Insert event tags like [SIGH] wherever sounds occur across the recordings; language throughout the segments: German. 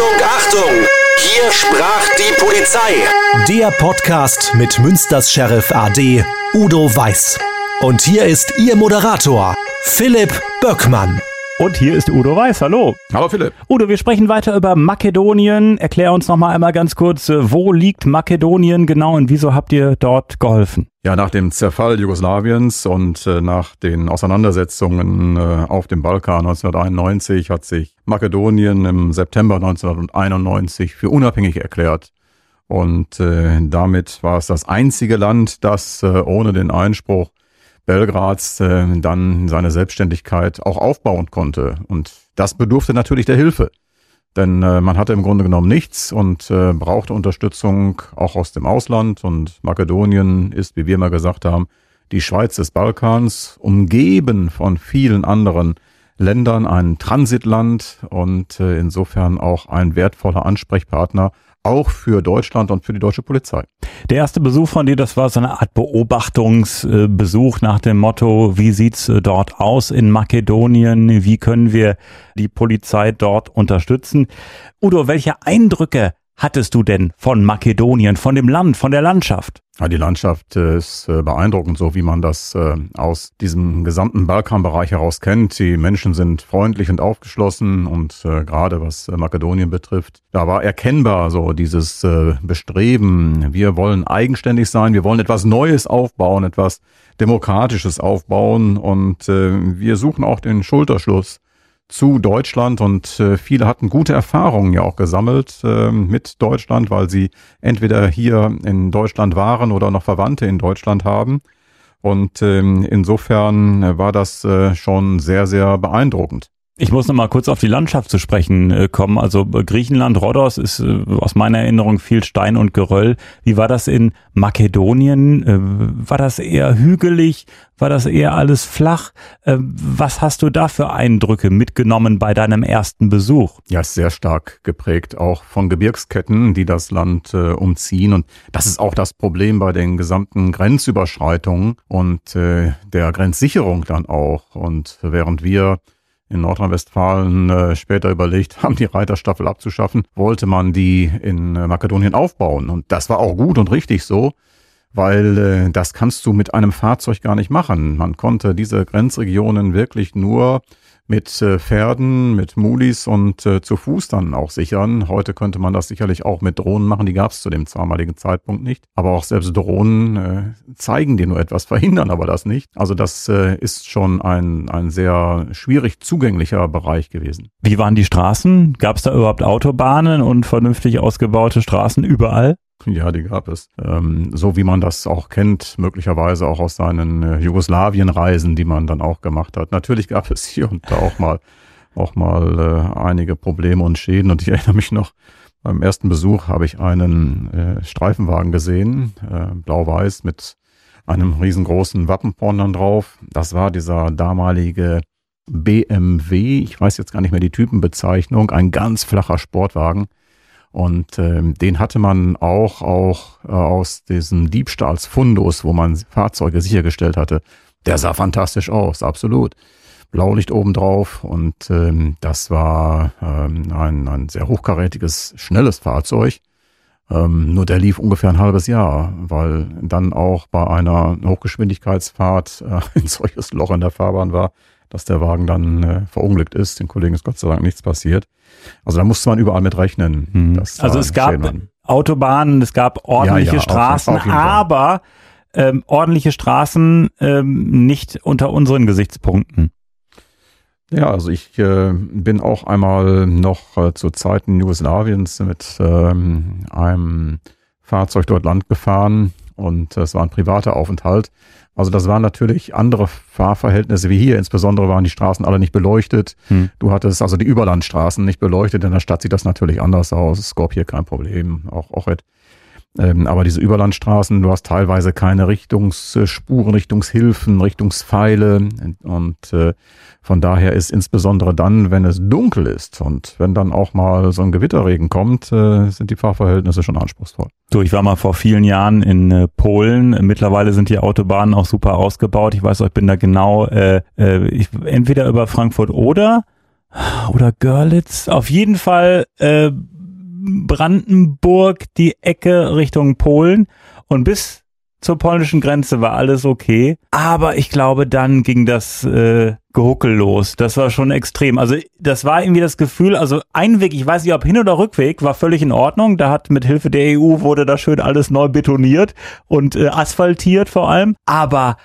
Achtung, Achtung! Hier sprach die Polizei. Der Podcast mit Münsters Sheriff AD Udo Weiß. Und hier ist Ihr Moderator, Philipp Böckmann. Und hier ist Udo Weiß. Hallo. Hallo Philipp. Udo, wir sprechen weiter über Makedonien. Erklär uns noch mal einmal ganz kurz, äh, wo liegt Makedonien genau und wieso habt ihr dort geholfen? Ja, nach dem Zerfall Jugoslawiens und äh, nach den Auseinandersetzungen äh, auf dem Balkan 1991 hat sich Makedonien im September 1991 für unabhängig erklärt. Und äh, damit war es das einzige Land, das äh, ohne den Einspruch Belgrads äh, dann seine Selbstständigkeit auch aufbauen konnte. Und das bedurfte natürlich der Hilfe. Denn äh, man hatte im Grunde genommen nichts und äh, brauchte Unterstützung auch aus dem Ausland. Und Makedonien ist, wie wir immer gesagt haben, die Schweiz des Balkans, umgeben von vielen anderen Ländern, ein Transitland und äh, insofern auch ein wertvoller Ansprechpartner auch für Deutschland und für die deutsche Polizei. Der erste Besuch von dir, das war so eine Art Beobachtungsbesuch nach dem Motto, wie sieht's äh, dort aus in Makedonien? Wie können wir die Polizei dort unterstützen? Udo, welche Eindrücke hattest du denn von Makedonien, von dem Land, von der Landschaft? Ja, die Landschaft äh, ist äh, beeindruckend, so wie man das äh, aus diesem gesamten Balkanbereich heraus kennt. Die Menschen sind freundlich und aufgeschlossen und gerade was Makedonien betrifft, da war erkennbar so dieses Bestreben, wir wollen eigenständig sein, wir wollen etwas Neues aufbauen, etwas Demokratisches aufbauen und wir suchen auch den Schulterschluss zu Deutschland und äh, viele hatten gute Erfahrungen ja auch gesammelt äh, mit Deutschland, weil sie entweder hier in Deutschland waren oder noch Verwandte in Deutschland haben. Und ähm, insofern war das äh, schon sehr, sehr beeindruckend. Ich muss noch mal kurz auf die Landschaft zu sprechen äh, kommen. Also äh, Griechenland, Rhodos ist äh, aus meiner Erinnerung viel Stein und Geröll. Wie war das in Makedonien? War das eher hügelig? War das eher alles flach? Was hast du da für Eindrücke mitgenommen bei deinem ersten Besuch? Ja, ist sehr stark geprägt auch von Gebirgsketten, die das Land äh, umziehen. Und das ist auch das Problem bei den gesamten Grenzüberschreitungen und äh, der Grenzsicherung dann auch. Und während wir in Nordrhein-Westfalen äh, später überlegt [LAUGHS] haben, die Reiterstaffel abzuschaffen, wollte man die in äh, Makedonien aufbauen. Und das war auch gut und richtig so, weil äh, das kannst du mit einem Fahrzeug gar nicht machen. Man konnte diese Grenzregionen wirklich nur mit äh, Pferden, mit Mulis und äh, zu Fuß dann auch sichern. Heute könnte man das sicherlich auch mit Drohnen machen, die gab es zu dem damaligen Zeitpunkt nicht. Aber auch selbst Drohnen äh, zeigen dir nur etwas, [LAUGHS] verhindern aber das nicht. Also das äh, ist schon ein, ein sehr schwierig zugänglicher Bereich gewesen. Wie waren die Straßen? Gab es da überhaupt Autobahnen und vernünftig ausgebaute Straßen überall? Ja, die gab es. Ähm, so wie man das auch kennt, möglicherweise auch aus seinen äh, Jugoslawien-Reisen, die man dann auch gemacht hat. Natürlich gab es hier und da auch mal, auch mal äh, einige Probleme und Schäden. Und ich erinnere mich noch, beim ersten Besuch habe ich einen äh, Streifenwagen gesehen, äh, blau-weiß mit einem riesengroßen Wappenporn drauf. Das war dieser damalige BMW, ich weiß jetzt gar nicht mehr die Typenbezeichnung, ein ganz flacher Sportwagen und ähm, den hatte man auch, auch äh, aus diesem Diebstahlsfundus, wo man Fahrzeuge sichergestellt hatte. Der sah fantastisch aus, absolut. Blaulicht obendrauf und ähm, das war ähm, ein, ein sehr hochkarätiges, schnelles Fahrzeug. Ähm, nur der lief ungefähr ein halbes Jahr, weil dann auch bei einer Hochgeschwindigkeitsfahrt äh, [LAUGHS] ein solches Loch in der Fahrbahn war, dass der Wagen dann äh, verunglückt ist. Den Kollegen ist Gott sei Dank nichts passiert. Also da musste man überall mit rechnen. Mhm. Also es gab Schäden. Autobahnen, es gab ordentliche ja, ja, Straßen, auf, auf aber ähm, ordentliche Straßen ähm, nicht unter unseren Gesichtspunkten. Ja, also ich äh, bin auch einmal noch äh, zu Zeiten Jugoslawiens mit ähm, einem Fahrzeug dort Land gefahren und es war ein privater Aufenthalt. Also das waren natürlich andere Fahrverhältnisse wie hier. Insbesondere waren die Straßen alle nicht beleuchtet. Hm. Du hattest also die Überlandstraßen nicht beleuchtet. In der Stadt sieht das natürlich anders aus. Skopje kein Problem. Auch Ochet ähm, aber diese Überlandstraßen, du hast teilweise keine Richtungsspuren, Richtungshilfen, Richtungspfeile und äh, von daher ist insbesondere dann, wenn es dunkel ist und wenn dann auch mal so ein Gewitterregen kommt, äh, sind die Fahrverhältnisse schon anspruchsvoll. Du, ich war mal vor vielen Jahren in äh, Polen. Mittlerweile sind die Autobahnen auch super ausgebaut. Ich weiß ich bin da genau ich, entweder über Frankfurt oder oder Görlitz. Auf jeden Fall äh, Brandenburg, die Ecke Richtung Polen. Und bis zur polnischen Grenze war alles okay. Aber ich glaube, dann ging das äh, Gehuckel los. Das war schon extrem. Also das war irgendwie das Gefühl, also Einweg, ich weiß nicht, ob Hin- oder Rückweg, war völlig in Ordnung. Da hat mit Hilfe der EU wurde da schön alles neu betoniert und äh, asphaltiert vor allem. Aber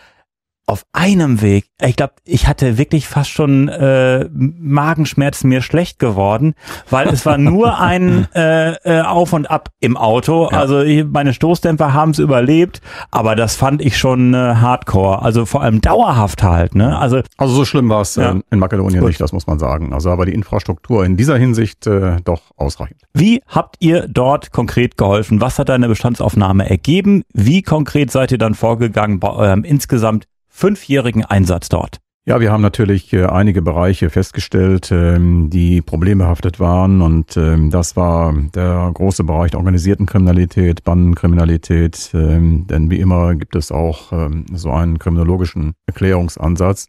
auf einem Weg, ich glaube, ich hatte wirklich fast schon äh, Magenschmerzen, mir schlecht geworden, weil es war nur [LAUGHS] ein äh, äh, Auf und Ab im Auto. Ja. Also ich, meine Stoßdämpfer haben es überlebt, aber das fand ich schon äh, Hardcore. Also vor allem dauerhaft halt. Ne? Also, also so schlimm war es äh, ja. in Makedonien Gut. nicht, das muss man sagen. Also aber die Infrastruktur in dieser Hinsicht äh, doch ausreichend. Wie habt ihr dort konkret geholfen? Was hat deine Bestandsaufnahme ergeben? Wie konkret seid ihr dann vorgegangen bei eurem insgesamt fünfjährigen Einsatz dort? Ja, wir haben natürlich äh, einige Bereiche festgestellt, ähm, die problembehaftet waren und ähm, das war der große Bereich der organisierten Kriminalität, Bandenkriminalität, ähm, denn wie immer gibt es auch ähm, so einen kriminologischen Erklärungsansatz.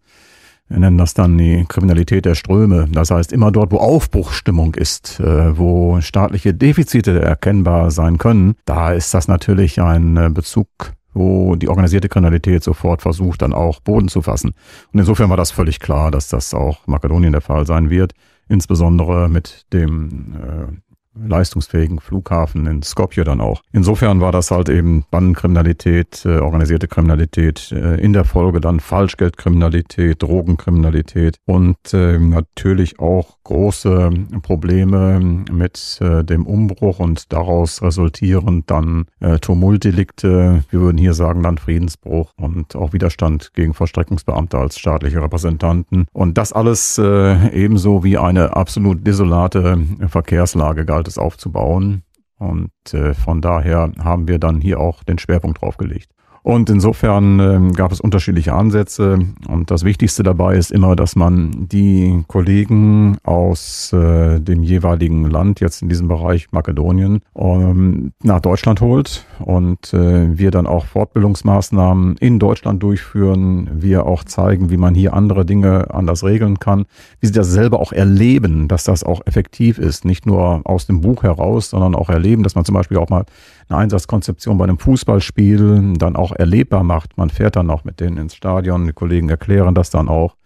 Wir nennen das dann die Kriminalität der Ströme. Das heißt, immer dort, wo Aufbruchsstimmung ist, äh, wo staatliche Defizite erkennbar sein können, da ist das natürlich ein äh, Bezug wo die organisierte Kriminalität sofort versucht, dann auch Boden zu fassen. Und insofern war das völlig klar, dass das auch Makedonien der Fall sein wird, insbesondere mit dem äh, leistungsfähigen Flughafen in Skopje dann auch. Insofern war das halt eben Bandenkriminalität, äh, organisierte Kriminalität, äh, in der Folge dann Falschgeldkriminalität, Drogenkriminalität und äh, natürlich auch große Probleme mit äh, dem Umbruch und daraus resultierend dann äh, Tumultdelikte, wir würden hier sagen dann Friedensbruch und auch Widerstand gegen Verstreckungsbeamte als staatliche Repräsentanten. Und das alles äh, ebenso wie eine absolut desolate Verkehrslage galt Altes aufzubauen. Und äh, von daher haben wir dann hier auch den Schwerpunkt drauf gelegt. Und insofern äh, gab es unterschiedliche Ansätze. Und das Wichtigste dabei ist immer, dass man die Kollegen aus äh, dem jeweiligen Land, jetzt in diesem Bereich Makedonien, ähm, nach Deutschland holt und äh, wir dann auch Fortbildungsmaßnahmen in Deutschland durchführen. Wir auch zeigen, wie man hier andere Dinge anders regeln kann, wie sie das selber auch erleben, dass das auch effektiv ist. Nicht nur aus dem Buch heraus, sondern auch erleben, dass man zum Beispiel auch mal eine Einsatzkonzeption bei einem Fußballspiel dann auch erlebbar macht. Man fährt dann auch mit denen ins Stadion, die Kollegen erklären das dann auch.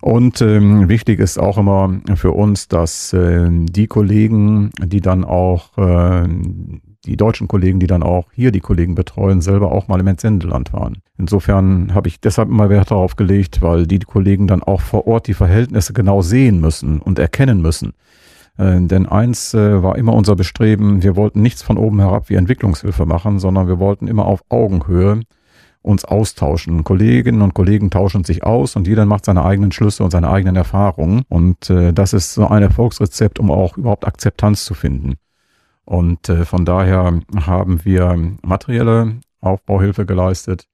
Und ähm, wichtig ist auch immer für uns, dass äh, die Kollegen, die dann auch, äh, die deutschen Kollegen, die dann auch hier die Kollegen betreuen, selber auch mal im Entsendeland waren. Insofern habe ich deshalb immer Wert darauf gelegt, weil die Kollegen dann auch vor Ort die Verhältnisse genau sehen müssen und erkennen müssen. Äh, denn eins äh, war immer unser Bestreben, wir wollten nichts von oben herab wie Entwicklungshilfe machen, sondern wir wollten immer auf Augenhöhe uns austauschen. Kolleginnen und Kollegen tauschen sich aus und jeder macht seine eigenen Schlüsse und seine eigenen Erfahrungen. Und äh, das ist so ein Erfolgsrezept, um auch überhaupt Akzeptanz zu finden. Und von daher haben wir materielle Aufbauhilfe geleistet.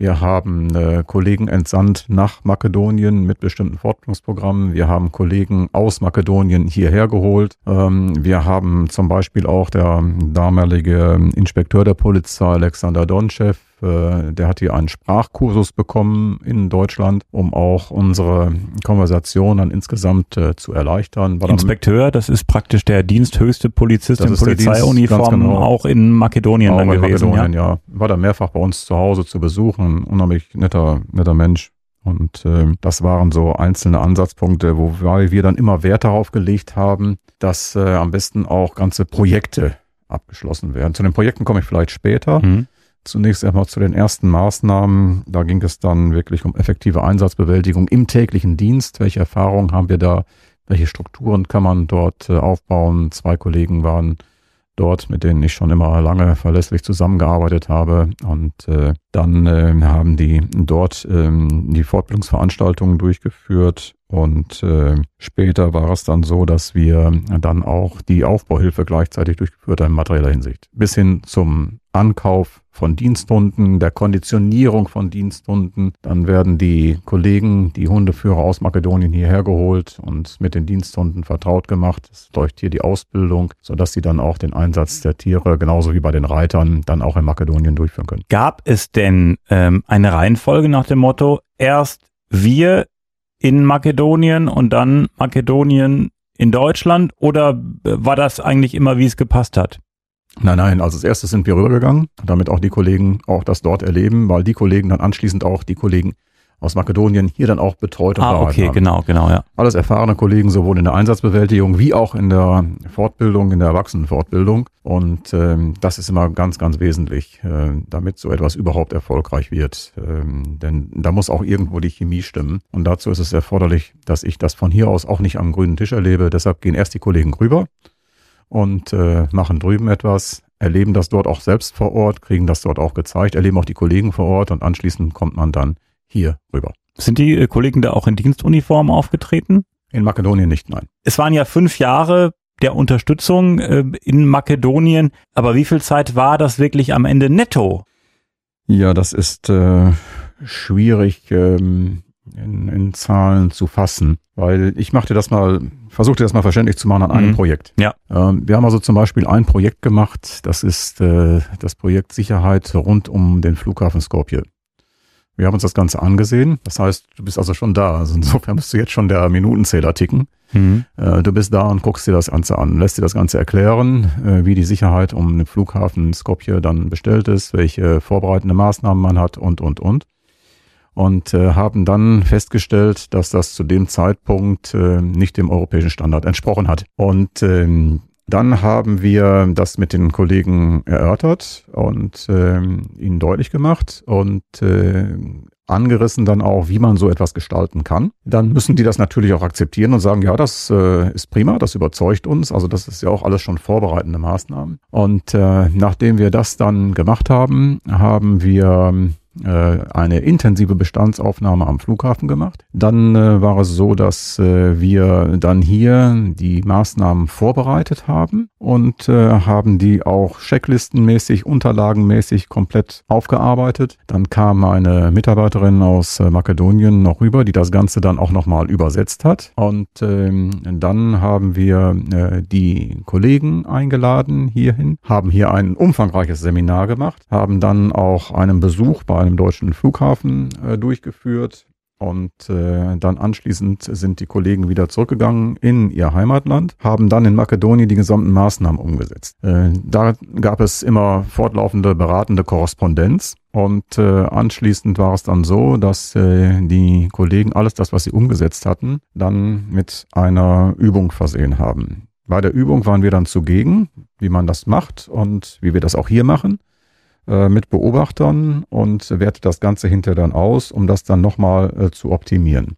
Wir haben äh, Kollegen entsandt nach Makedonien mit bestimmten Fortbildungsprogrammen. Wir haben Kollegen aus Makedonien hierher geholt. Ähm, wir haben zum Beispiel auch der damalige Inspekteur der Polizei Alexander Donchev äh, der hat hier einen Sprachkursus bekommen in Deutschland, um auch unsere Konversation dann insgesamt äh, zu erleichtern. War Inspekteur, das ist praktisch der diensthöchste Polizist in Polizeiuniform, genau. auch in Makedonien auch dann in gewesen. Makedonien, ja. ja. War da mehrfach bei uns zu Hause zu besuchen. Unheimlich netter, netter Mensch. Und äh, das waren so einzelne Ansatzpunkte, wobei wir dann immer Wert darauf gelegt haben, dass äh, am besten auch ganze Projekte abgeschlossen werden. Zu den Projekten komme ich vielleicht später. Mhm. Zunächst einmal zu den ersten Maßnahmen. Da ging es dann wirklich um effektive Einsatzbewältigung im täglichen Dienst. Welche Erfahrungen haben wir da? Welche Strukturen kann man dort äh, aufbauen? Zwei Kollegen waren dort, mit denen ich schon immer lange verlässlich zusammengearbeitet habe. Und äh, dann äh, haben die dort ähm, die Fortbildungsveranstaltungen durchgeführt. Und äh, später war es dann so, dass wir dann auch die Aufbauhilfe gleichzeitig durchgeführt haben in materieller Hinsicht. Bis hin zum Ankauf von Diensthunden, der Konditionierung von Diensthunden. Dann werden die Kollegen, die Hundeführer aus Makedonien hierher geholt und mit den Diensthunden vertraut gemacht. Es läuft hier die Ausbildung, sodass sie dann auch den Einsatz der Tiere, genauso wie bei den Reitern, dann auch in Makedonien durchführen können. Gab es denn ähm, eine Reihenfolge nach dem Motto, erst wir in Makedonien und dann Makedonien in Deutschland oder war das eigentlich immer, wie es gepasst hat? Nein, nein, also als erstes sind wir rübergegangen, damit auch die Kollegen auch das dort erleben, weil die Kollegen dann anschließend auch die Kollegen aus Makedonien hier dann auch betreut und ah, okay, haben. genau, genau, ja. Alles erfahrene Kollegen, sowohl in der Einsatzbewältigung wie auch in der Fortbildung, in der Erwachsenenfortbildung. Und ähm, das ist immer ganz, ganz wesentlich, äh, damit so etwas überhaupt erfolgreich wird. Ähm, denn da muss auch irgendwo die Chemie stimmen. Und dazu ist es erforderlich, dass ich das von hier aus auch nicht am grünen Tisch erlebe. Deshalb gehen erst die Kollegen rüber und äh, machen drüben etwas, erleben das dort auch selbst vor Ort, kriegen das dort auch gezeigt, erleben auch die Kollegen vor Ort und anschließend kommt man dann hier rüber. Sind die äh, Kollegen da auch in Dienstuniform aufgetreten? In Makedonien nicht, nein. Es waren ja fünf Jahre der Unterstützung äh, in Makedonien, aber wie viel Zeit war das wirklich am Ende netto? Ja, das ist äh, schwierig ähm, in, in Zahlen zu fassen, weil ich machte das mal, versuchte das mal verständlich zu machen an einem mhm. Projekt. Ja. Ähm, wir haben also zum Beispiel ein Projekt gemacht, das ist äh, das Projekt Sicherheit rund um den Flughafen Skopje. Wir haben uns das Ganze angesehen. Das heißt, du bist also schon da. Also insofern bist du jetzt schon der Minutenzähler ticken. Mhm. Äh, du bist da und guckst dir das Ganze an, lässt dir das Ganze erklären, äh, wie die Sicherheit um den Flughafen Skopje dann bestellt ist, welche vorbereitende Maßnahmen man hat und, und, und. Und äh, haben dann festgestellt, dass das zu dem Zeitpunkt nicht dem europäischen Standard entsprochen hat. Und ähm, dann haben wir das mit den Kollegen erörtert und äh, ihnen deutlich gemacht und äh, angerissen dann auch, wie man so etwas gestalten kann. Dann müssen die das natürlich auch akzeptieren und sagen, ja, das äh, ist prima, das überzeugt uns. Also das ist ja auch alles schon vorbereitende Maßnahmen. Und äh, nachdem wir das dann gemacht haben, haben wir äh, eine intensive Bestandsaufnahme am Flughafen gemacht. Dann äh, war es so, dass äh, wir dann hier die Maßnahmen vorbereitet haben und äh, haben die auch checklistenmäßig, unterlagenmäßig komplett aufgearbeitet. Dann kam eine Mitarbeiterin aus äh, Makedonien noch rüber, die das Ganze dann auch nochmal übersetzt hat. Und ähm, dann haben wir äh, die Kollegen eingeladen hierhin, haben hier ein umfangreiches Seminar gemacht, haben dann auch einen Besuch bei einem deutschen Flughafen äh, durchgeführt. Und äh, dann anschließend sind die Kollegen wieder zurückgegangen in ihr Heimatland, haben dann in Makedonien die gesamten Maßnahmen umgesetzt. Äh, da gab es immer fortlaufende beratende Korrespondenz. Und äh, anschließend war es dann so, dass äh, die Kollegen alles das, was sie umgesetzt hatten, dann mit einer Übung versehen haben. Bei der Übung waren wir dann zugegen, wie man das macht und wie wir das auch hier machen. Äh, mit Beobachtern und wertet das Ganze hinterher dann aus, um das dann nochmal äh, zu optimieren.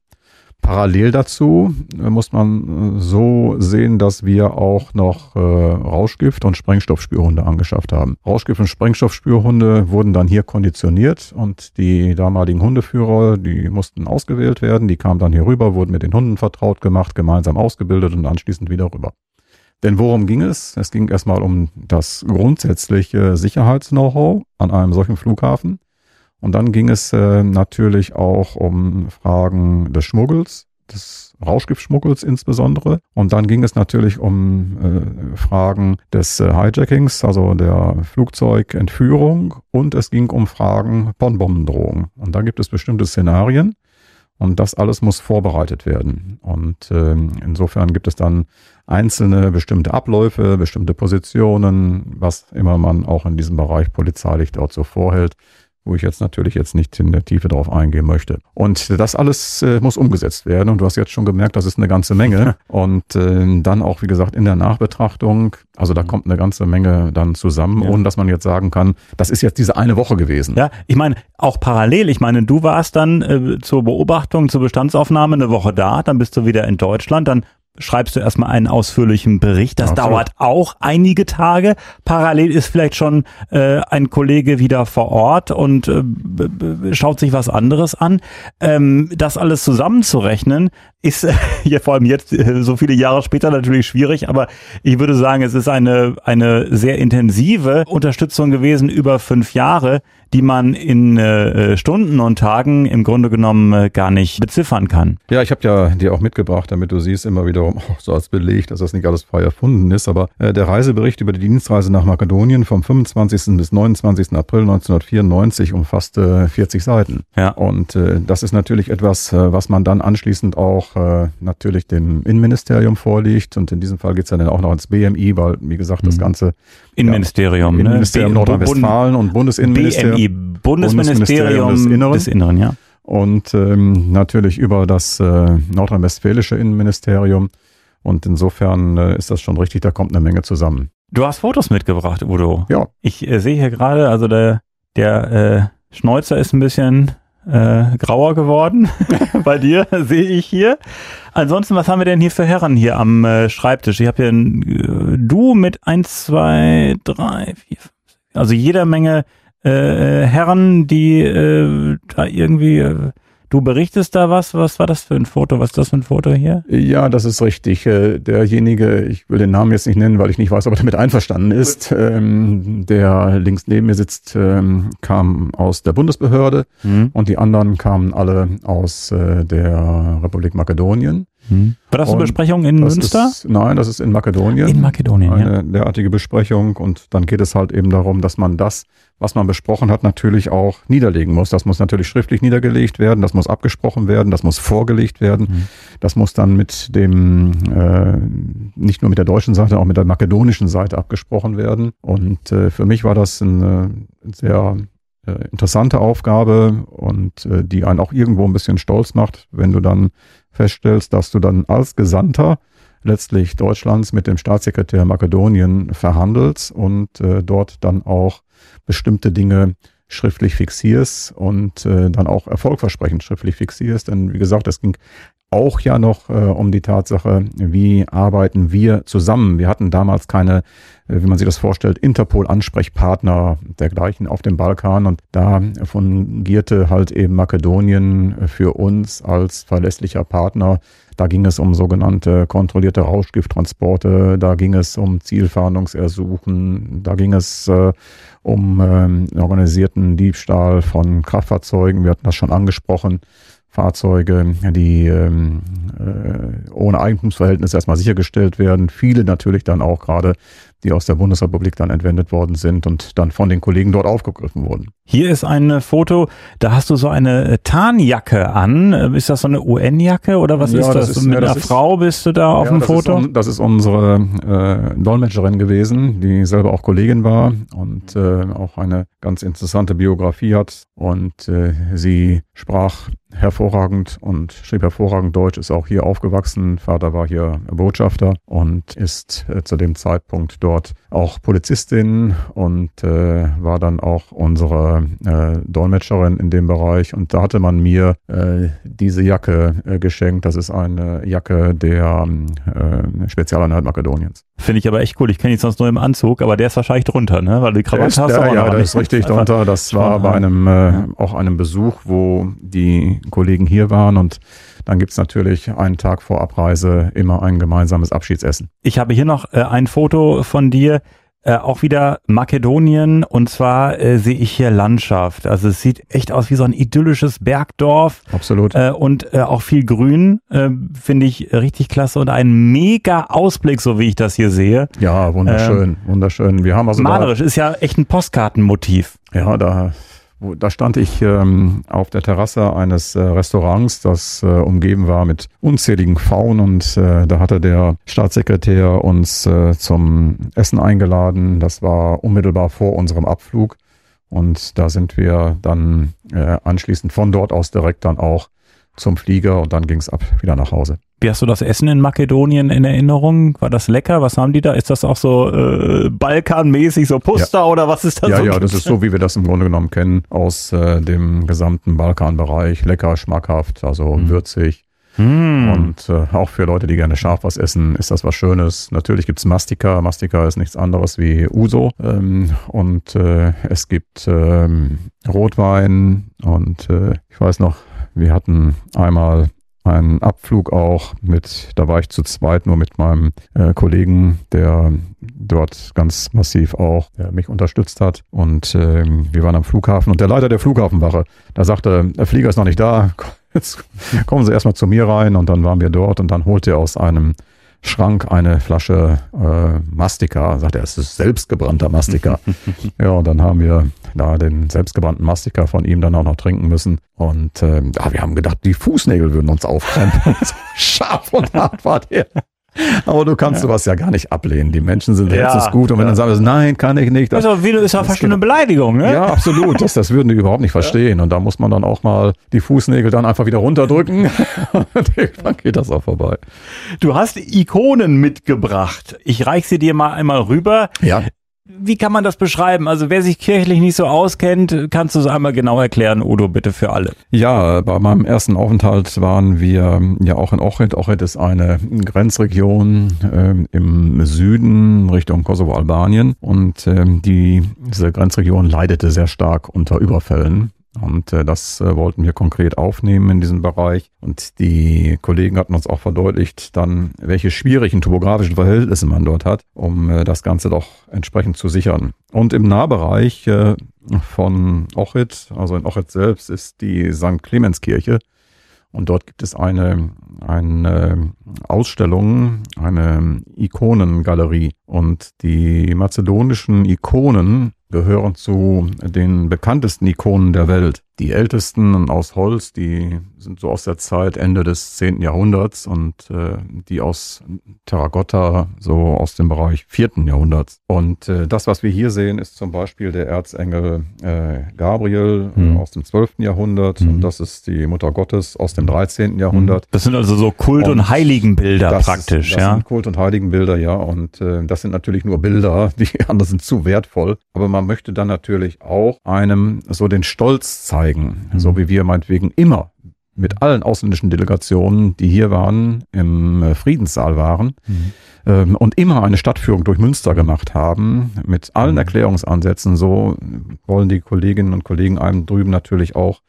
Parallel dazu äh, muss man äh, so sehen, dass wir auch noch äh, Rauschgift und Sprengstoffspürhunde angeschafft haben. Rauschgift und Sprengstoffspürhunde wurden dann hier konditioniert und die damaligen Hundeführer, die mussten ausgewählt werden. Die kamen dann hier rüber, wurden mit den Hunden vertraut gemacht, gemeinsam ausgebildet und anschließend wieder rüber. Denn worum ging es? Es ging erstmal um das grundsätzliche Sicherheits-Know-how an einem solchen Flughafen. Und dann ging es äh, natürlich auch um Fragen des Schmuggels, des Rauschgiftschmuggels insbesondere. Und dann ging es natürlich um äh, Fragen des äh, Hijackings, also der Flugzeugentführung. Und es ging um Fragen von Bombendrohung. Und da gibt es bestimmte Szenarien. Und das alles muss vorbereitet werden. Und äh, insofern gibt es dann einzelne bestimmte Abläufe, bestimmte Positionen, was immer man auch in diesem Bereich polizeilich dort so vorhält, wo ich jetzt natürlich jetzt nicht in der Tiefe drauf eingehen möchte. Und das alles äh, muss umgesetzt werden. Und du hast jetzt schon gemerkt, das ist eine ganze Menge. [LAUGHS] Und äh, dann auch, wie gesagt, in der Nachbetrachtung, also da kommt eine ganze Menge dann zusammen, ja. ohne dass man jetzt sagen kann, das ist jetzt diese eine Woche gewesen. Ja, ich meine, auch parallel, ich meine, du warst dann äh, zur Beobachtung, zur Bestandsaufnahme eine Woche da, dann bist du wieder in Deutschland, dann schreibst du erstmal einen ausführlichen Bericht. Das Absolut. dauert auch einige Tage. Parallel ist vielleicht schon äh, ein Kollege wieder vor Ort und äh, schaut sich was anderes an. Ähm, das alles zusammenzurechnen, ist [LAUGHS] hier vor allem jetzt äh, so viele Jahre später natürlich schwierig, aber ich würde sagen, es ist eine, eine sehr intensive Unterstützung gewesen über fünf Jahre, die man in äh, Stunden und Tagen im Grunde genommen äh, gar nicht beziffern kann. Ja, ich habe ja dir auch mitgebracht, damit du siehst immer wiederum auch [LAUGHS] so als Beleg, dass das nicht alles frei erfunden ist. Aber äh, der Reisebericht über die Dienstreise nach Makedonien vom 25. bis 29. April 1994 umfasste 40 Seiten. Ja. Und äh, das ist natürlich etwas, äh, was man dann anschließend auch äh, natürlich dem Innenministerium vorliegt. Und in diesem Fall geht es ja dann auch noch ins BMI, weil, wie gesagt, das Mhm. Ganze Innenministerium. ja, Innenministerium ne? B- Nordrhein-Westfalen und Bundesinnenministerium. BMI, Bundesministerium Bundesministerium des Inneren. des Inneren, ja. und ähm, natürlich über das äh, nordrhein-westfälische Innenministerium. Und insofern äh, ist das schon richtig, da kommt eine Menge zusammen. Du hast Fotos mitgebracht, Udo. Ja. Ich äh, sehe hier gerade, also der, der äh, Schnäuzer ist ein bisschen äh, grauer geworden. [LAUGHS] Bei dir [LAUGHS] sehe ich hier. Ansonsten, was haben wir denn hier für Herren hier am äh, Schreibtisch? Ich habe hier ein äh, Du mit eins, zwei, drei, vier, fünf. Also jeder Menge äh, Herren, die äh, da irgendwie. Äh, du berichtest da was. Was war das für ein Foto? Was ist das für ein Foto hier? Ja, das ist richtig. Äh, Derjenige, ich will den Namen jetzt nicht nennen, weil ich nicht weiß, ob er damit einverstanden ist, ähm, der links neben mir sitzt, ähm, kam aus der Bundesbehörde Hm? und die anderen kamen alle aus äh, der Republik Makedonien. Hm? War das eine Und Besprechung in Münster? Ist, nein, das ist in Makedonien. in Makedonien, ja. eine derartige Besprechung und dann geht es halt eben darum, dass man das, was man besprochen hat, natürlich auch niederlegen muss. Das muss natürlich schriftlich niedergelegt werden, das muss abgesprochen werden, das muss vorgelegt werden, Mhm. das muss dann mit dem, äh, nicht nur mit der deutschen Seite, auch mit der makedonischen Seite abgesprochen werden. Und äh, für mich war das eine sehr äh, interessante Aufgabe und äh, die einen auch irgendwo ein bisschen stolz macht, wenn du dann feststellst, dass du dann als Gesandter letztlich Deutschlands mit dem Staatssekretär Makedonien verhandelst und äh, dort dann auch bestimmte Dinge schriftlich fixierst und äh, dann auch erfolgversprechend schriftlich fixierst. Denn wie gesagt, es ging auch ja noch äh, um die Tatsache, wie arbeiten wir zusammen. Wir hatten damals keine, äh, wie man sich das vorstellt, Interpol-Ansprechpartner dergleichen auf dem Balkan und da fungierte halt eben Makedonien für uns als verlässlicher Partner. Da ging es um sogenannte kontrollierte Rauschgifttransporte, da ging es um Zielfahndungsersuchen, da ging es äh, um ähm, organisierten Diebstahl von Kraftfahrzeugen. Wir hatten das schon angesprochen. Fahrzeuge, die ähm, äh, ohne Eigentumsverhältnis erstmal sichergestellt werden. Viele natürlich dann auch gerade, die aus der Bundesrepublik dann entwendet worden sind und dann von den Kollegen dort aufgegriffen wurden. Hier ist ein äh, Foto, da hast du so eine äh, Tarnjacke an. Äh, Ist das so eine UN-Jacke oder was Ja, ist das? das ist- Mit ja, das einer ist- Frau bist du da auf Ja, dem das Foto? Ist, das ist unsere äh, Dolmetscherin gewesen, die selber auch Kollegin war und äh, auch eine ganz interessante Biografie hat. Und sie sprach hervorragend und schrieb hervorragend Deutsch, ist auch hier aufgewachsen. Vater war hier Botschafter und ist äh, zu dem Zeitpunkt dort auch Polizistin und äh, war dann auch unsere äh, Dolmetscherin in dem Bereich. Und da hatte man mir äh, diese Jacke äh, geschenkt. Das ist eine Jacke der äh, Spezialeinheit Makedoniens. Finde ich aber echt cool. Ich kenne ihn sonst nur im Anzug, aber der ist wahrscheinlich drunter, ne? Weil die Krawatte ist, hast du ja, ja, der nicht. ist richtig drunter. Das war bei ja. einem auch einem Besuch, wo die Kollegen hier waren und dann gibt's natürlich einen Tag vor Abreise immer ein gemeinsames Abschiedsessen. Ich habe hier noch äh, ein Foto von dir, äh, auch wieder Makedonien und zwar äh, sehe ich hier Landschaft. Also es sieht echt aus wie so ein idyllisches Bergdorf Absolut. äh, und äh, auch viel Grün, äh, finde ich richtig klasse und ein mega Ausblick, so wie ich das hier sehe. ja, wunderschön, wunderschön. Wir haben also Malerisch ist ja echt ein Postkartenmotiv. Ja, da, wo, da stand ich ähm, auf der Terrasse eines äh, Restaurants, das äh, umgeben war mit unzähligen Pfauen und äh, da hatte der Staatssekretär uns äh, zum Essen eingeladen. Das war unmittelbar vor unserem Abflug und da sind wir dann äh, anschließend von dort aus direkt dann auch zum Flieger und dann ging es ab wieder nach Hause. Wie hast du das Essen in Makedonien in Erinnerung? War das lecker? Was haben die da? Ist das auch so äh, Balkanmäßig, so Puster oder was ist das? Ja, so? ja, das ist so, wie wir das im Grunde genommen kennen aus äh, dem gesamten Balkanbereich. Lecker, schmackhaft, also Mhm. würzig. Hm. Und äh, auch für Leute, die gerne scharf was essen, ist das was Schönes. Natürlich gibt's Mastika. Mastika ist nichts anderes wie Uso. Ähm, und äh, es gibt ähm, Rotwein. Und äh, ich weiß noch, wir hatten einmal ein Abflug auch mit, da war ich zu zweit nur mit meinem äh, Kollegen, der dort ganz massiv auch der mich unterstützt hat. Und äh, wir waren am Flughafen und der Leiter der Flughafenwache, da sagte, der Flieger ist noch nicht da, [LAUGHS] jetzt kommen Sie erstmal zu mir rein und dann waren wir dort und dann holte er aus einem Schrank eine Flasche äh, Mastika. Sagt er, es ist selbstgebrannter Mastika. [LAUGHS] ja, und dann haben wir da den selbstgebrannten Mastika von ihm dann auch noch trinken müssen. Und äh, ja, wir haben gedacht, die Fußnägel würden uns aufkrempeln. [LAUGHS] scharf und hart war der. Aber du kannst ja. sowas ja gar nicht ablehnen. Die Menschen sind ja, letztes gut. Und wenn ja. dann sagst, nein, kann ich nicht. Das, also, wie, ist ja fast schon eine Beleidigung, ne? Ja, absolut. [LAUGHS] Das, das würden die überhaupt nicht verstehen. Und da muss man dann auch mal die Fußnägel dann einfach wieder runterdrücken. [LAUGHS] dann geht das auch vorbei. Du hast Ikonen mitgebracht. Ich reich sie dir mal einmal rüber. Ja wie kann man das beschreiben? Also wer sich kirchlich nicht so auskennt, kannst du es einmal genau erklären, Udo, bitte für alle. Ja, bei meinem ersten Aufenthalt waren wir ja auch in Ochrid. Ochrid ist eine Grenzregion äh, im Süden Richtung Kosovo-Albanien und äh, die, diese Grenzregion leidete sehr stark unter Überfällen. Und äh, das äh, wollten wir konkret aufnehmen in diesem Bereich. Und die Kollegen hatten uns auch verdeutlicht, dann, welche schwierigen topografischen Verhältnisse man dort hat, um äh, das Ganze doch entsprechend zu sichern. Und im Nahbereich äh, von Ochit, also in Ochit selbst, ist die St. Clemenskirche. Und dort gibt es eine, eine Ausstellung, eine Ikonengalerie. Und die mazedonischen Ikonen gehören zu den bekanntesten Ikonen der Welt. Die ältesten aus Holz, die sind so aus der Zeit Ende des 10. Jahrhunderts und äh, die aus Terrakotta so aus dem Bereich 4. Jahrhunderts. Und äh, das, was wir hier sehen, ist zum Beispiel der Erzengel äh, Gabriel mhm. aus dem 12. Jahrhundert mhm. und das ist die Mutter Gottes aus dem 13. Jahrhundert. Das sind also so Kult- und, und Heiligenbilder das, praktisch, das ja? Sind Kult- und Heiligenbilder, ja. Und äh, das sind natürlich nur Bilder, [LAUGHS] die anderen sind zu wertvoll. Aber man möchte dann natürlich auch einem so den Stolz zeigen, mhm. so wie wir meinetwegen immer mit allen ausländischen Delegationen, die hier waren, im äh, Friedenssaal waren mhm. ähm, und immer eine Stadtführung durch Münster gemacht haben, mit allen mhm. Erklärungsansätzen. So wollen die Kolleginnen und Kollegen einem drüben natürlich auch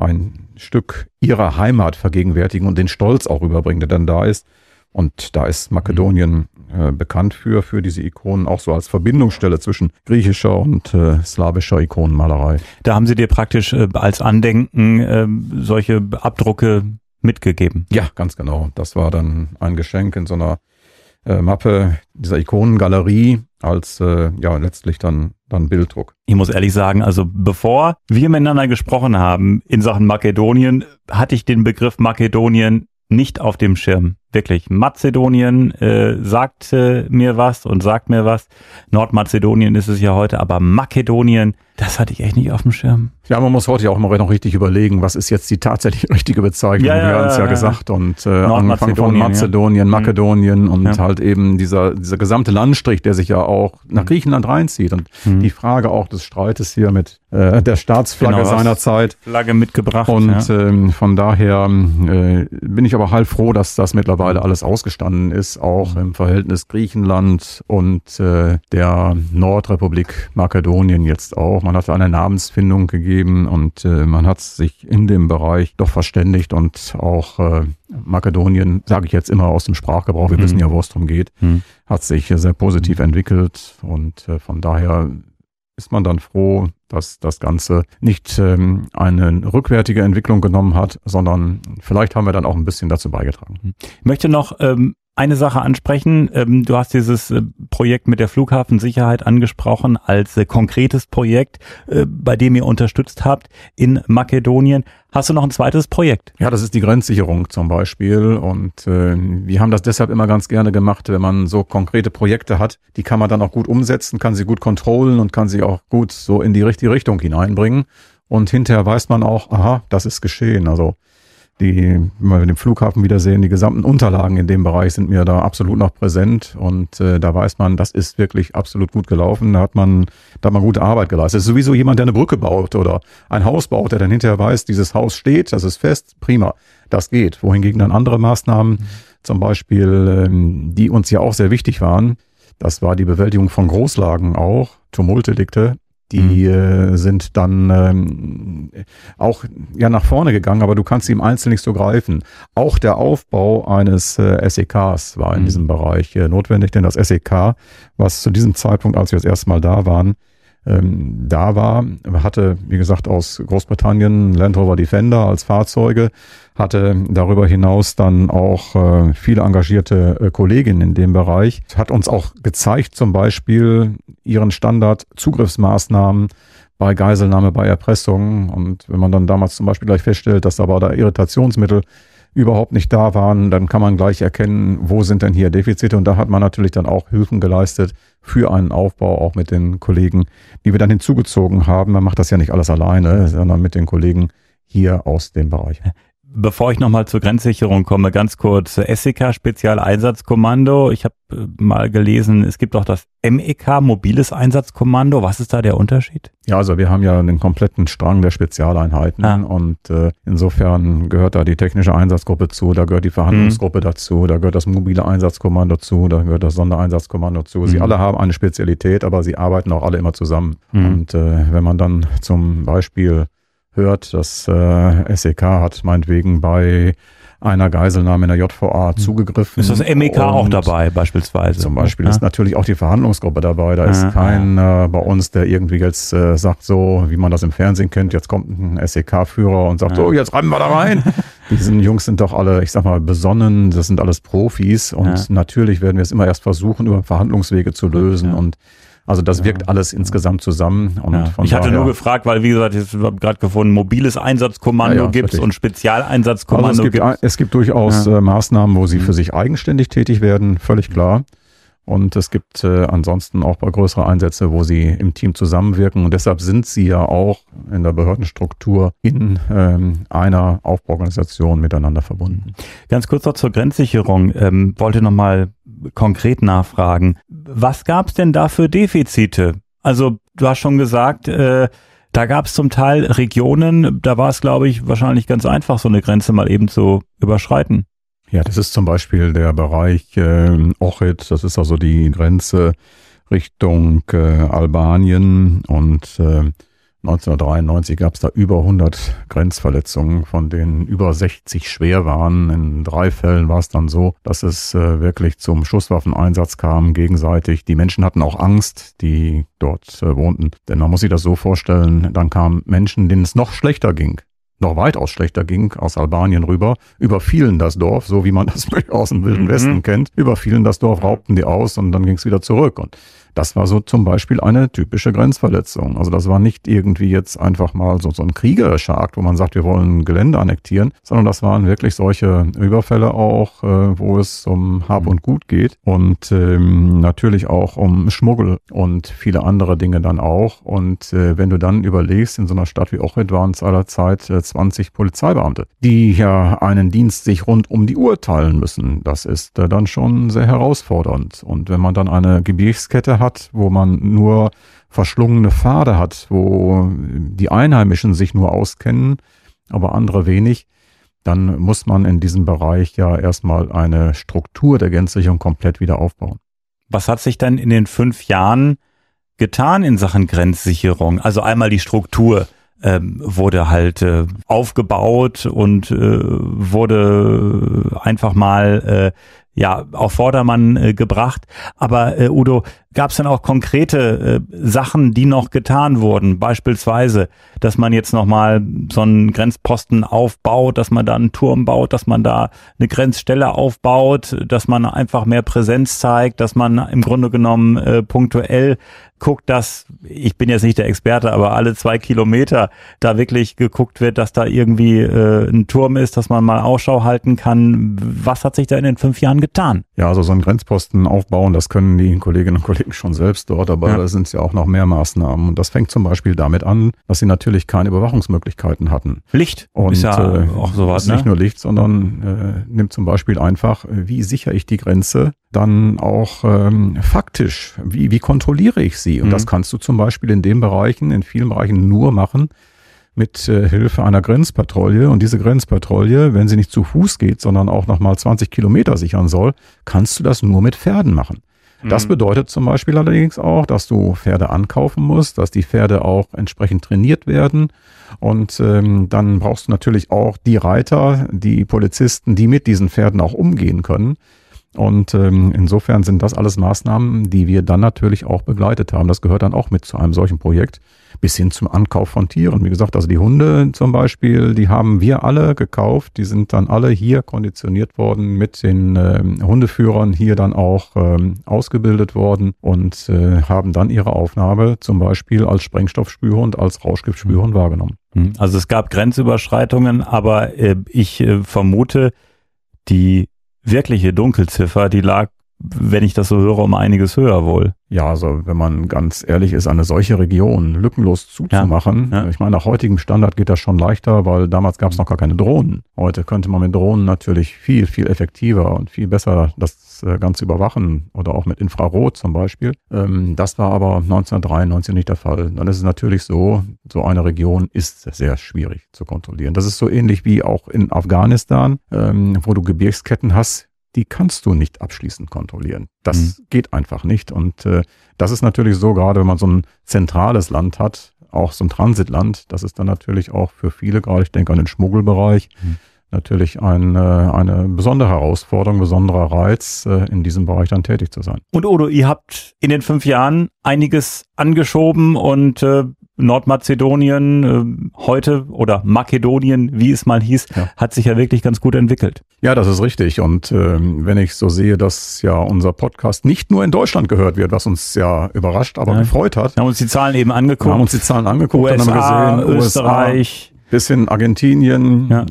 ein Stück ihrer Heimat vergegenwärtigen und den Stolz auch rüberbringen, der dann da ist. Und da ist Makedonien äh, bekannt für, für diese Ikonen, auch so als Verbindungsstelle zwischen griechischer und äh, slawischer Ikonenmalerei. Da haben Sie dir praktisch äh, als Andenken äh, solche Abdrucke mitgegeben. Ja, ganz genau. Das war dann ein Geschenk in so einer äh, Mappe dieser Ikonengalerie als äh, ja letztlich dann dann Bilddruck. Ich muss ehrlich sagen, also bevor wir miteinander gesprochen haben in Sachen Makedonien, hatte ich den Begriff Makedonien nicht auf dem Schirm. Wirklich. Mazedonien äh, sagt äh, mir was und sagt mir was. Nordmazedonien ist es ja heute, aber Makedonien, das hatte ich echt nicht auf dem Schirm. Ja, man muss heute ja auch immer noch richtig überlegen, was ist jetzt die tatsächlich [LAUGHS] richtige Bezeichnung. Ja, ja, wir haben es ja, ja, gesagt. Und äh, angefangen von Mazedonien, mhm. Makedonien und ja. halt eben dieser, dieser gesamte Landstrich, der sich ja auch nach mhm. Griechenland reinzieht. Und mhm. die Frage auch des Streites hier mit äh, der Staatsflagge genau, seiner Zeit. Flagge mitgebracht. Und ähm, von daher äh, bin ich aber halt froh, dass das mittlerweile alles ausgestanden ist, auch im Verhältnis Griechenland und äh, der Nordrepublik Makedonien jetzt auch. Man hat eine Namensfindung gegeben und äh, man hat sich in dem Bereich doch verständigt und auch äh, Makedonien, sage ich jetzt immer aus dem Sprachgebrauch, wir mhm. wissen ja, wo es darum geht, mhm. hat sich sehr positiv entwickelt und äh, von daher ist man dann froh, dass das Ganze nicht ähm, eine rückwärtige Entwicklung genommen hat, sondern vielleicht haben wir dann auch ein bisschen dazu beigetragen. Ich möchte noch ähm, eine Sache ansprechen. Ähm, du hast dieses äh, Projekt mit der Flughafensicherheit angesprochen als äh, konkretes Projekt, äh, bei dem ihr unterstützt habt in Makedonien. Hast du noch ein zweites Projekt? Ja, das ist die Grenzsicherung zum Beispiel. Und äh, wir haben das deshalb immer ganz gerne gemacht, wenn man so konkrete Projekte hat, die kann man dann auch gut umsetzen, kann sie gut kontrollen und kann sie auch gut so in die richtige Richtung hineinbringen. Und hinterher weiß man auch, aha, das ist geschehen. Also die, wenn wir den Flughafen wiedersehen, die gesamten Unterlagen in dem Bereich sind mir da absolut noch präsent und äh, da weiß man, das ist wirklich absolut gut gelaufen. Da hat man, da hat man gute Arbeit geleistet. Das ist sowieso jemand, der eine Brücke baut oder ein Haus baut, der dann hinterher weiß, dieses Haus steht, das ist fest, prima, das geht. Wohingegen dann andere Maßnahmen, zum Beispiel, ähm, die uns ja auch sehr wichtig waren, das war die Bewältigung von Großlagen auch, Tumultdelikte, Die äh, sind dann ähm, auch ja nach vorne gegangen, aber du kannst sie im Einzelnen nicht so greifen. Auch der Aufbau eines äh, SEKs war in Mhm. diesem Bereich äh, notwendig, denn das SEK, was zu diesem Zeitpunkt, als wir das erste Mal da waren, ähm, da war, hatte, wie gesagt, aus Großbritannien Land Rover Defender als Fahrzeuge, hatte darüber hinaus dann auch äh, viele engagierte äh, Kolleginnen in dem Bereich, hat uns auch gezeigt, zum Beispiel ihren Standard-Zugriffsmaßnahmen bei Geiselnahme, bei Erpressung. Und wenn man dann damals zum Beispiel gleich feststellt, dass aber da Irritationsmittel überhaupt nicht da waren, dann kann man gleich erkennen, wo sind denn hier Defizite. Und da hat man natürlich dann auch Hilfen geleistet für einen Aufbau, auch mit den Kollegen, die wir dann hinzugezogen haben. Man macht das ja nicht alles alleine, sondern mit den Kollegen hier aus dem Bereich. Bevor ich nochmal zur Grenzsicherung komme, ganz kurz, SEK Spezialeinsatzkommando. Ich habe äh, mal gelesen, es gibt auch das MEK Mobiles Einsatzkommando. Was ist da der Unterschied? Ja, also wir haben ja den kompletten Strang der Spezialeinheiten Ah. und äh, insofern gehört da die technische Einsatzgruppe zu, da gehört die Verhandlungsgruppe dazu, da gehört das mobile Einsatzkommando zu, da gehört das Sondereinsatzkommando zu. Sie Mhm. alle haben eine Spezialität, aber sie arbeiten auch alle immer zusammen. Mhm. Und äh, wenn man dann zum Beispiel hört, dass äh, SEK hat meinetwegen bei einer Geiselnahme in der JVA zugegriffen. Ist das MEK auch dabei beispielsweise? Zum Beispiel ja? ist natürlich auch die Verhandlungsgruppe dabei. Da Ah, ist kein äh, bei uns, der irgendwie jetzt äh, sagt, so wie man das im Fernsehen kennt, jetzt kommt ein SEK-Führer und sagt, Ah. so, jetzt reiben wir da rein. [LAUGHS] Diese Jungs sind doch alle, ich sag mal, besonnen, das sind alles Profis und Ja. natürlich werden wir es immer erst versuchen, über Verhandlungswege zu lösen Ja. und also das wirkt alles insgesamt zusammen. Ja. Ich hatte nur gefragt, weil wie gesagt, ich habe gerade gefunden, mobiles Einsatzkommando Ja, ja, gibt's richtig. und Spezialeinsatzkommando also es gibt, gibt's. es gibt durchaus äh, Maßnahmen, wo sie Mhm. für sich eigenständig tätig werden, völlig klar. Und es gibt äh, ansonsten auch bei größeren Einsätze, wo sie im Team zusammenwirken. Und deshalb sind sie ja auch in der Behördenstruktur in ähm, einer Aufbauorganisation miteinander verbunden. Ganz kurz noch zur Grenzsicherung. Ähm, wollte nochmal konkret nachfragen. Was gab's denn da für Defizite? Also du hast schon gesagt, äh, da gab's zum Teil Regionen, da war es, glaube ich, wahrscheinlich ganz einfach, so eine Grenze mal eben zu überschreiten. Ja, das ist zum Beispiel der Bereich äh, Ochrid, das ist also die Grenze Richtung äh, Albanien und äh, 1993 gab es da über 100 Grenzverletzungen, von denen über 60 schwer waren. In drei Fällen war es dann so, dass es äh, wirklich zum Schusswaffeneinsatz kam, gegenseitig. Die Menschen hatten auch Angst, die dort äh, wohnten. Denn man muss sich das so vorstellen, dann kamen Menschen, denen es noch schlechter ging noch weitaus schlechter ging, aus Albanien rüber, überfielen das Dorf, so wie man das [LAUGHS] aus dem Wilden Mhm. Westen kennt, überfielen das Dorf, raubten die aus und dann ging es wieder zurück. Und das war so zum Beispiel eine typische Grenzverletzung. Also das war nicht irgendwie jetzt einfach mal so, so ein kriegerischer Akt, wo man sagt, wir wollen Gelände annektieren, sondern das waren wirklich solche Überfälle auch, äh, wo es um Hab und Gut geht und ähm, natürlich auch um Schmuggel und viele andere Dinge dann auch. Und äh, wenn du dann überlegst, in so einer Stadt wie Ochrid waren es aller Zeit äh, 20 Polizeibeamte, die ja einen Dienst sich rund um die Uhr teilen müssen. Das ist äh, dann schon sehr herausfordernd. Und wenn man dann eine Gebirgskette hat, wo man nur verschlungene Pfade hat, wo die Einheimischen sich nur auskennen, aber andere wenig, dann muss man in diesem Bereich ja erstmal eine Struktur der Grenzsicherung komplett wieder aufbauen. Was hat sich denn in den fünf Jahren getan in Sachen Grenzsicherung? Also einmal die Struktur ähm, wurde halt äh, aufgebaut und äh, wurde einfach mal äh, ja auf Vordermann äh, gebracht. Aber äh, Udo, gab es dann auch konkrete äh, Sachen, die noch getan wurden? Beispielsweise, dass man jetzt nochmal so einen Grenzposten aufbaut, dass man da einen Turm baut, dass man da eine Grenzstelle aufbaut, dass man einfach mehr Präsenz zeigt, dass man im Grunde genommen äh, punktuell guckt, dass, ich bin jetzt nicht der Experte, aber alle zwei Kilometer da wirklich geguckt wird, dass da irgendwie äh, ein Turm ist, dass man mal Ausschau halten kann. Was hat sich da in den fünf Jahren getan? Ja, also so einen Grenzposten aufbauen, das können die Kolleginnen und Kollegen schon selbst dort, aber Ja. da sind ja auch noch mehr Maßnahmen. Und das fängt zum Beispiel damit an, dass sie natürlich keine Überwachungsmöglichkeiten hatten. Licht Und ist ja äh, auch sowas, ist ne? nicht nur Licht, sondern äh, nimmt zum Beispiel einfach, äh, wie sichere ich die Grenze, dann auch ähm, faktisch, wie, wie kontrolliere ich sie? Und Mhm. das kannst du zum Beispiel in den Bereichen, in vielen Bereichen nur machen mit äh, Hilfe einer Grenzpatrouille. Und diese Grenzpatrouille, wenn sie nicht zu Fuß geht, sondern auch nochmal 20 Kilometer sichern soll, kannst du das nur mit Pferden machen. Das bedeutet zum Beispiel allerdings auch, dass du Pferde ankaufen musst, dass die Pferde auch entsprechend trainiert werden. Und ähm, dann brauchst du natürlich auch die Reiter, die Polizisten, die mit diesen Pferden auch umgehen können. Und ähm, insofern sind das alles Maßnahmen, die wir dann natürlich auch begleitet haben. Das gehört dann auch mit zu einem solchen Projekt, bis hin zum Ankauf von Tieren. Wie gesagt, also die Hunde zum Beispiel, die haben wir alle gekauft. Die sind dann alle hier konditioniert worden, mit den ähm, Hundeführern hier dann auch ähm, ausgebildet worden und äh, haben dann ihre Aufnahme zum Beispiel als Sprengstoffspürhund, als Rauschgiftspürhund wahrgenommen. Hm. Also es gab Grenzüberschreitungen, aber äh, ich äh, vermute, die wirkliche Dunkelziffer, die lag, wenn ich das so höre, um einiges höher wohl. Ja, also wenn man ganz ehrlich ist, eine solche Region lückenlos zuzumachen, Ja, ja. ich meine, nach heutigem Standard geht das schon leichter, weil damals gab es noch gar keine Drohnen. Heute könnte man mit Drohnen natürlich viel, viel effektiver und viel besser das äh, Ganze überwachen oder auch mit Infrarot zum Beispiel. Ähm, Das war aber 1993 nicht der Fall. Dann ist es natürlich so, so eine Region ist sehr schwierig zu kontrollieren. Das ist so ähnlich wie auch in Afghanistan, ähm, wo du Gebirgsketten hast, die kannst du nicht abschließend kontrollieren. Das geht einfach nicht. Und äh, das ist natürlich so, gerade wenn man so ein zentrales Land hat, auch so ein Transitland, das ist dann natürlich auch für viele, gerade ich denke an den Schmuggelbereich, Mhm. natürlich ein, äh, eine besondere Herausforderung, besonderer Reiz, äh, in diesem Bereich dann tätig zu sein. Und Odo, ihr habt in den fünf Jahren einiges angeschoben und äh, Nordmazedonien äh, heute oder Makedonien, wie es mal hieß, Ja. hat sich ja wirklich ganz gut entwickelt. Ja, das ist richtig. Und ähm, wenn ich so sehe, dass ja unser Podcast nicht nur in Deutschland gehört wird, was uns ja überrascht, aber Ja. gefreut hat. Wir haben uns die Zahlen eben Wir angeguckt. haben uns die Zahlen angeguckt USA, haben gesehen, Österreich. bis hin Argentinien, Ja.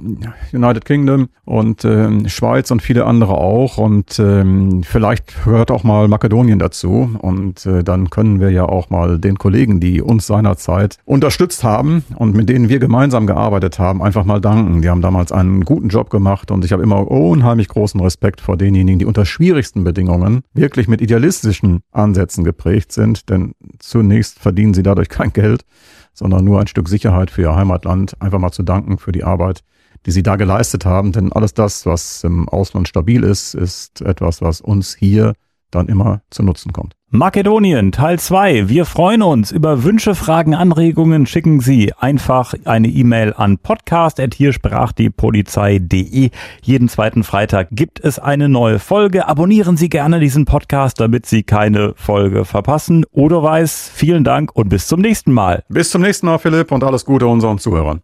United Kingdom und ähm, Schweiz und viele andere auch. Und ähm, vielleicht hört auch mal Makedonien dazu. Und äh, dann können wir ja auch mal den Kollegen, die uns seinerzeit unterstützt haben und mit denen wir gemeinsam gearbeitet haben, einfach mal danken. Die haben damals einen guten Job gemacht und ich habe immer unheimlich großen Respekt vor denjenigen, die unter schwierigsten Bedingungen wirklich mit idealistischen Ansätzen geprägt sind. Denn zunächst verdienen sie dadurch kein Geld sondern nur ein Stück Sicherheit für ihr Heimatland, einfach mal zu danken für die Arbeit, die sie da geleistet haben. Denn alles das, was im Ausland stabil ist, ist etwas, was uns hier dann immer zu Nutzen kommt. Makedonien, Teil 2. Wir freuen uns über Wünsche, Fragen, Anregungen. Schicken Sie einfach eine E-Mail an podcast.hiersprachdiepolizei.de. Jeden zweiten Freitag gibt es eine neue Folge. Abonnieren Sie gerne diesen Podcast, damit Sie keine Folge verpassen. Oder weiß, vielen Dank und bis zum nächsten Mal. Bis zum nächsten Mal, Philipp, und alles Gute unseren Zuhörern.